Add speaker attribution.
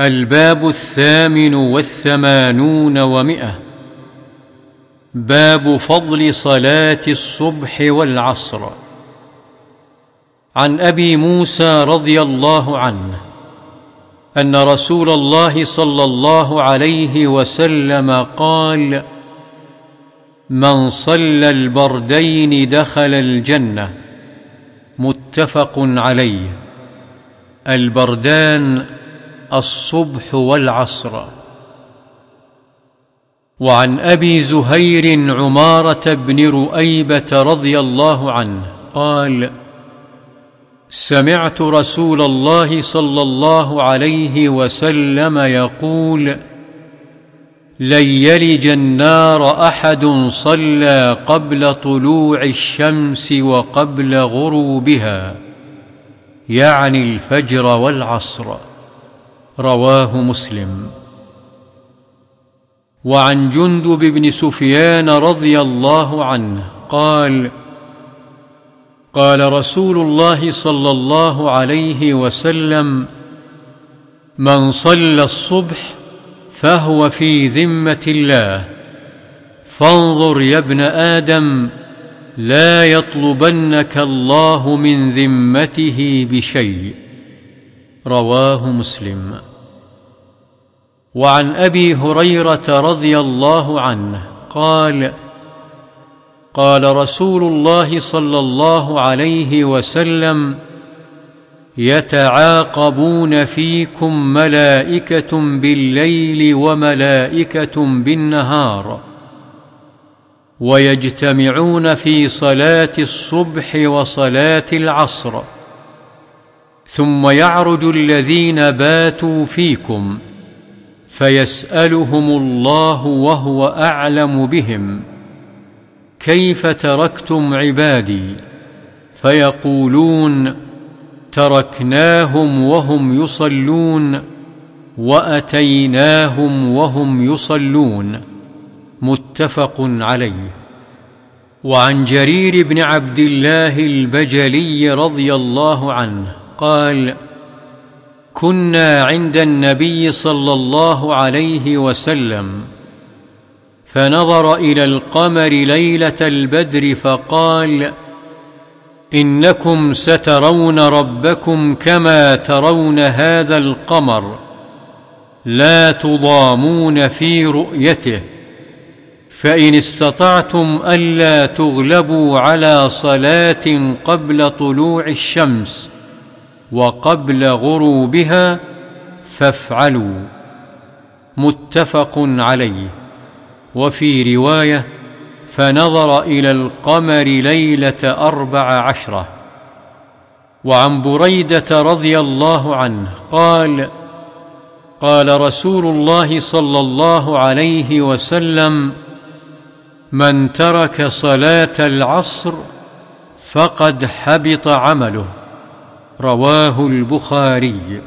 Speaker 1: الباب الثامن والثمانون ومئة. باب فضل صلاة الصبح والعصر. عن أبي موسى رضي الله عنه أن رسول الله صلى الله عليه وسلم قال من صلى البردين دخل الجنة. متفق عليه. البردان الصبح والعصر. وعن أبي زهير عمارة بن رؤيبة رضي الله عنه قال سمعت رسول الله صلى الله عليه وسلم يقول لن يلج النار أحد صلى قبل طلوع الشمس وقبل غروبها يعني الفجر والعصر. رواه مسلم. وعن جندب بن سفيان رضي الله عنه قال قال رسول الله صلى الله عليه وسلم من صلى الصبح فهو في ذمة الله. فانظر يا ابن آدم لا يطلبنك الله من ذمته بشيء. رواه مسلم. وعن أبي هريرة رضي الله عنه قال قال رسول الله صلى الله عليه وسلم يتعاقبون فيكم ملائكة بالليل وملائكة بالنهار ويجتمعون في صلاة الصبح وصلاة العصر. ثم يعرج الذين باتوا فيكم فيسألهم الله وهو أعلم بهم كيف تركتم عبادي فيقولون تركناهم وهم يصلون وأتيناهم وهم يصلون متفق عليه وعن جرير بن عبد الله البجلي رضي الله عنه قال كنا عند النبي صلى الله عليه وسلم فنظر إلى القمر ليلة البدر فقال إنكم سترون ربكم كما ترون هذا القمر لا تضامون في رؤيته فإن استطعتم ألا تغلبوا على صلاة قبل طلوع الشمس. وقبل غروبها فافعلوا. متفق عليه. وفي رواية فنظر إلى القمر ليلة أربع عشرة. وعن بريدة رضي الله عنه قال قال رسول الله صلى الله عليه وسلم من ترك صلاة العصر فقد حبط عمله. رواه البخاري.